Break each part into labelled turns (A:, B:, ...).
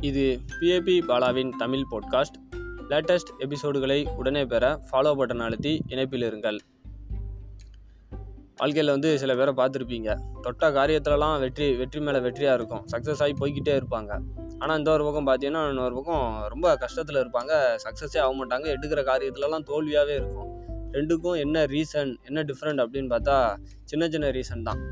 A: இது பிஏபி பாலாவின் தமிழ் பாட்காஸ்ட் லேட்டஸ்ட் எபிசோடுகளை உடனே பெற ஃபாலோ பட்டன் அழுத்தி இணைப்பில் இருங்கள். வாழ்க்கையில் வந்து சில பேரை பார்த்துருப்பீங்க. தொட்ட காரியத்திலலாம் வெற்றி வெற்றி மேலே வெற்றியாக இருக்கும். சக்ஸஸ் ஆகி போய்கிட்டே இருப்பாங்க. ஆனால் இந்த ஒரு பக்கம் பார்த்தீங்கன்னா இன்னொரு பக்கம் ரொம்ப கஷ்டத்தில் இருப்பாங்க. சக்ஸஸே ஆக மாட்டாங்க எடுக்கிற காரியத்துலலாம் தோல்வியாகவே இருக்கும். ரெண்டுக்கும் என்ன ரீசன் என்ன டிஃப்ரெண்ட் அப்படின்னு பார்த்தா சின்ன சின்ன ரீசன் தான்.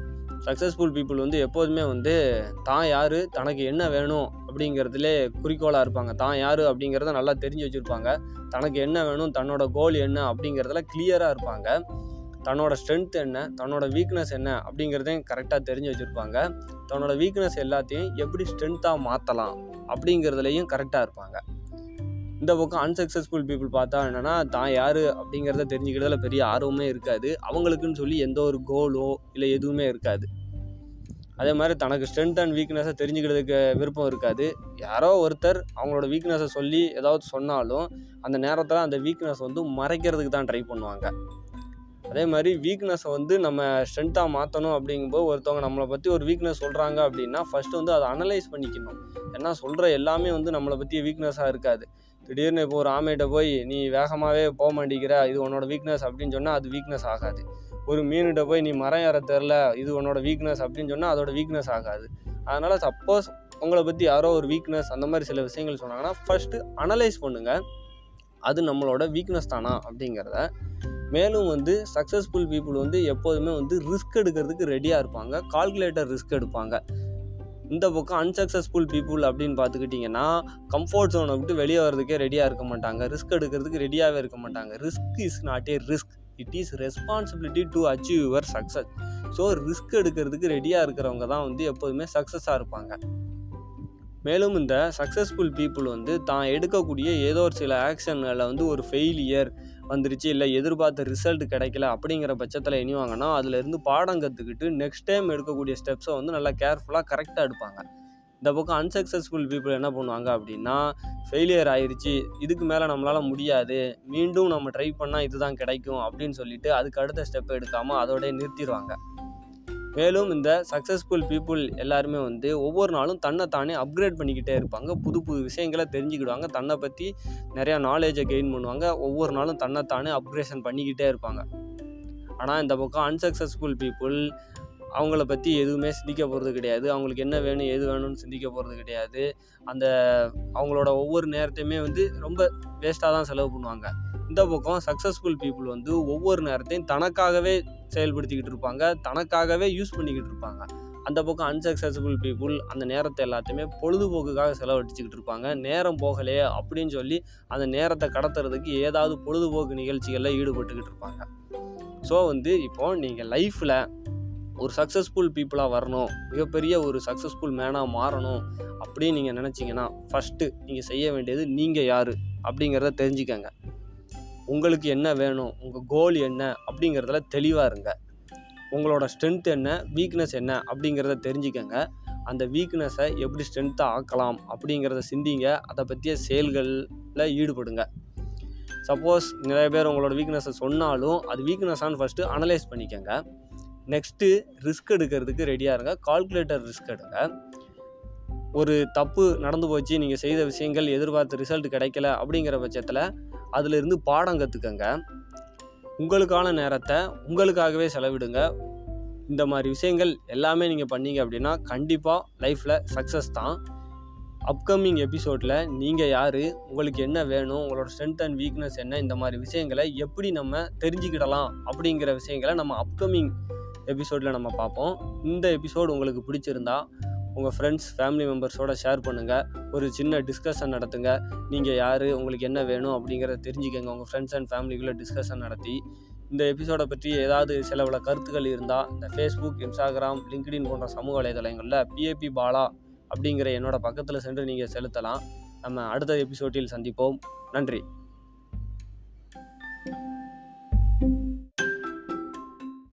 A: சக்ஸஸ்ஃபுல் பீப்புள் வந்து எப்போதுமே வந்து தான் யார்? தனக்கு என்ன வேணும்? அப்படிங்கிறதுலே குறிக்கோளாக இருப்பாங்க. தான் யார் அப்படிங்கிறத நல்லா தெரிஞ்சு வச்சுருப்பாங்க. தனக்கு என்ன வேணும் தன்னோட கோல் என்ன அப்படிங்கிறதுல கிளியராக இருப்பாங்க. தன்னோட ஸ்ட்ரென்த் என்ன தன்னோட வீக்னஸ் என்ன அப்படிங்கிறதையும் கரெக்டாக தெரிஞ்சு வச்சுருப்பாங்க. தன்னோட வீக்னஸ் எல்லாத்தையும் எப்படி ஸ்ட்ரென்த்தாக மாற்றலாம் அப்படிங்கிறதுலையும் கரெக்டாக இருப்பாங்க. இந்த பக்கம் அன்சக்ஸஸ்ஃபுல் பீப்புள் பார்த்தா என்னென்னா தான் யார் அப்படிங்கிறத தெரிஞ்சுக்கிறதுல பெரிய ஆர்வமே இருக்காது. அவங்களுக்குன்னு சொல்லி எந்த ஒரு கோலோ இல்லை எதுவுமே இருக்காது. அதே மாதிரி தனக்கு ஸ்ட்ரென்த் அண்ட் வீக்னஸை தெரிஞ்சுக்கிறதுக்கு விருப்பம் இருக்காது. யாரோ ஒருத்தர் அவங்களோட வீக்னஸை சொல்லி ஏதாவது சொன்னாலும் அந்த நேரத்தில் அந்த வீக்னஸ் வந்து மறைக்கிறதுக்கு தான் ட்ரை பண்ணுவாங்க. அதே மாதிரி வீக்னஸை வந்து நம்ம ஸ்ட்ரென்த்தாக மாற்றணும் அப்படிங்கும்போது ஒருத்தவங்க நம்மளை பற்றி ஒரு வீக்னஸ் சொல்கிறாங்க அப்படின்னா ஃபஸ்ட்டு வந்து அதை அனலைஸ் பண்ணிக்கணும். ஏன்னா சொல்கிற எல்லாமே வந்து நம்மளை பற்றி வீக்னஸாக இருக்காது. திடீர்னு இப்போ ஒரு ஆமையிட்ட போய் நீ வேகமாகவே போக மாட்டேங்கிற இது உன்னோட வீக்னஸ் அப்படின்னு சொன்னால் அது வீக்னஸ் ஆகாது. ஒரு மீன்கிட்ட போய் நீ மரம் ஏற தெரில இது உன்னோட வீக்னஸ் அப்படின்னு சொன்னால் அதோட வீக்னஸ் ஆகாது. அதனால் சப்போஸ் உங்களை பற்றி யாரோ ஒரு வீக்னஸ் அந்த மாதிரி சில விஷயங்கள் சொன்னாங்கன்னா ஃபஸ்ட்டு அனலைஸ் பண்ணுங்கள் அது நம்மளோட வீக்னஸ் தானா அப்படிங்கிறத. மேலும் வந்து சக்ஸஸ்ஃபுல் பீப்புள் வந்து எப்போதுமே வந்து ரிஸ்க் எடுக்கிறதுக்கு ரெடியாக இருப்பாங்க. கால்குலேட்டர் ரிஸ்க் எடுப்பாங்க. இந்த பக்கம் அன்சக்ஸஸ்ஃபுல் பீப்புள் அப்படின்னு பார்த்துக்கிட்டிங்கன்னா கம்ஃபர்ட் ஜோனை விட்டு வெளியே வர்றதுக்கே ரெடியாக இருக்க மாட்டாங்க. ரிஸ்க் எடுக்கிறதுக்கு ரெடியாகவே இருக்க மாட்டாங்க. Risk is not a risk it is responsibility to achieve your success so risk எடுக்கிறதுக்கு ரெடியாக இருக்கிறவங்க தான் வந்து எப்போதுமே சக்ஸஸாக இருப்பாங்க. மேலும் இந்த சக்ஸஸ்ஃபுல் பீப்புள் வந்து தான் எடுக்கக்கூடிய ஏதோ ஒரு சில ஆக்ஷனில் வந்து ஒரு ஃபெயிலியர் வந்துருச்சு இல்லை எதிர்பார்த்த ரிசல்ட் கிடைக்கல அப்படிங்கிற பட்சத்தில் இனிவாங்கன்னா அதுலேருந்து பாடம் கற்றுக்கிட்டு நெக்ஸ்ட் டைம் எடுக்கக்கூடிய ஸ்டெப்ஸை வந்து நல்லா கேர்ஃபுல்லாக கரெக்டாக எடுப்பாங்க. இந்த பக்கம் அன்சக்ஸஸ்ஃபுல் பீப்புள் என்ன பண்ணுவாங்க அப்படின்னா ஃபெயிலியர் ஆயிடுச்சு இதுக்கு மேலே நம்மளால் முடியாது மீண்டும் நம்ம ட்ரை பண்ணால் இதுதான் கிடைக்கும் அப்படின்னு சொல்லிட்டு அதுக்கு அடுத்த ஸ்டெப் எடுக்காமல் அதோடய நிறுத்திடுவாங்க. மேலும் இந்த சக்ஸஸ்ஃபுல் பீப்புள் எல்லாருமே வந்து ஒவ்வொரு நாளும் தன்னை தானே அப்கிரேட் பண்ணிக்கிட்டே இருப்பாங்க. புது புது விஷயங்களை தெரிஞ்சுக்கிடுவாங்க. தன்னை பற்றி நிறையா நாலேஜை கெயின் பண்ணுவாங்க. ஒவ்வொரு நாளும் தன்னை தானே அப்கிரேஷன் பண்ணிக்கிட்டே இருப்பாங்க. ஆனால் இந்த பக்கம் அன்சக்ஸஸ்ஃபுல் பீப்புள் அவங்கள பற்றி எதுவுமே சிந்திக்க போகிறது கிடையாது. அவங்களுக்கு என்ன வேணும் எது வேணும்னு சிந்திக்க போகிறது கிடையாது. அந்த அவங்களோட ஒவ்வொரு நேரத்தையுமே வந்து ரொம்ப வேஸ்ட்டாக தான் செலவு பண்ணுவாங்க. இந்த பக்கம் சக்ஸஸ்ஃபுல் பீப்புள் வந்து ஒவ்வொரு நேரத்தையும் தனக்காகவே செயல்படுத்திக்கிட்டு இருப்பாங்க தனக்காகவே யூஸ் பண்ணிக்கிட்டு இருப்பாங்க. அந்த பக்கம் அன்சக்ஸஸ்ஃபுல் பீப்புள் அந்த நேரத்தை எல்லாத்தையுமே பொழுதுபோக்குக்காக செலவழிச்சிக்கிட்டு இருப்பாங்க. நேரம் போகலையே அப்படின்னு சொல்லி அந்த நேரத்தை கடத்துறதுக்கு ஏதாவது பொழுதுபோக்கு நிகழ்ச்சிகளில் ஈடுபட்டுக்கிட்டு இருப்பாங்க. ஸோ வந்து இப்போது நீங்கள் லைஃப்பில் ஒரு சக்ஸஸ்ஃபுல் பீப்புளாக வரணும் மிகப்பெரிய ஒரு சக்ஸஸ்ஃபுல் மேனாக மாறணும் அப்படின்னு நீங்கள் நினச்சிங்கன்னா ஃபஸ்ட்டு நீங்கள் செய்ய வேண்டியது நீங்கள் யார் அப்படிங்கிறத தெரிஞ்சுக்கங்க. உங்களுக்கு என்ன வேணும்? உங்கள் கோல் என்ன? அப்படிங்கிறதுல தெளிவாக இருங்க. உங்களோட ஸ்ட்ரென்த் என்ன? வீக்னஸ் என்ன? அப்படிங்கிறத தெரிஞ்சுக்கங்க. அந்த வீக்னஸை எப்படி ஸ்ட்ரென்த்தாக ஆக்கலாம்? அப்படிங்கிறத சிந்திங்க. அதை பற்றிய செயல்களில் ஈடுபடுங்க. சப்போஸ் நிறைய பேர் உங்களோட வீக்னஸை சொன்னாலும் அது வீக்னஸான்னு ஃபஸ்ட்டு அனலைஸ் பண்ணிக்கோங்க. நெக்ஸ்ட்டு ரிஸ்க் எடுக்கிறதுக்கு ரெடியாக இருங்க. கால்குலேட்டர் ரிஸ்க் எடுங்க. ஒரு தப்பு நடந்து போச்சு நீங்கள் செய்த விஷயங்கள் எதிர்பார்த்த ரிசல்ட் கிடைக்கல அப்படிங்கிற பட்சத்தில் அதிலிருந்து பாடம் கற்றுக்கங்க உங்களுக்கான நேரத்தை உங்களுக்காகவே செலவிடுங்க. இந்த மாதிரி விஷயங்கள் எல்லாமே நீங்கள் பண்ணீங்க அப்படின்னா கண்டிப்பாக லைஃப்பில் சக்ஸஸ் தான். அப்கமிங் எபிசோடில் நீங்கள் யார் உங்களுக்கு என்ன வேணும் உங்களோட ஸ்ட்ரென்த் அண்ட் வீக்னஸ் என்ன இந்த மாதிரி விஷயங்களை எப்படி நம்ம தெரிஞ்சுக்கிடலாம் அப்படிங்கிற விஷயங்களை நம்ம அப்கமிங் எபிசோடில் நம்ம பார்ப்போம். இந்த எபிசோடு உங்களுக்கு பிடிச்சிருந்தா உங்கள் ஃப்ரெண்ட்ஸ் ஃபேமிலி மெம்பர்ஸோட ஷேர் பண்ணுங்கள் ஒரு சின்ன டிஸ்கஷன் நடத்துங்க. நீங்கள் யார் உங்களுக்கு என்ன வேணும் அப்படிங்கிறத தெரிஞ்சுக்கங்க. உங்கள் ஃப்ரெண்ட்ஸ் அண்ட் ஃபேமிலிக்குள்ளே டிஸ்கஷன் நடத்தி இந்த எபிசோடை பற்றி ஏதாவது சில பல கருத்துக்கள் இருந்தால் இந்த ஃபேஸ்புக் இன்ஸ்டாகிராம் லிங்க்டின் போன்ற சமூக வலைதளங்களில் பிஏபி பாலா அப்படிங்கிற என்னோட பக்கத்தில் சென்று நீங்கள் செலுத்தலாம். நம்ம அடுத்த எபிசோட்டில் சந்திப்போம். நன்றி.